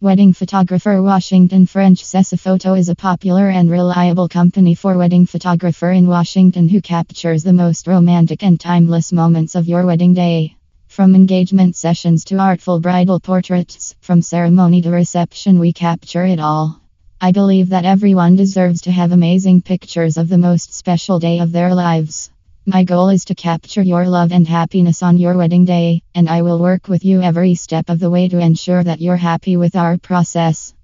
Wedding photographer Washington French Photo is a popular and reliable company for wedding photographer in Washington who captures the most romantic and timeless moments of your wedding day. From engagement sessions to artful bridal portraits, from ceremony to reception, we capture it all. I believe that everyone deserves to have amazing pictures of the most special day of their lives. My goal is to capture your love and happiness on your wedding day, and I will work with you every step of the way to ensure that you're happy with our process.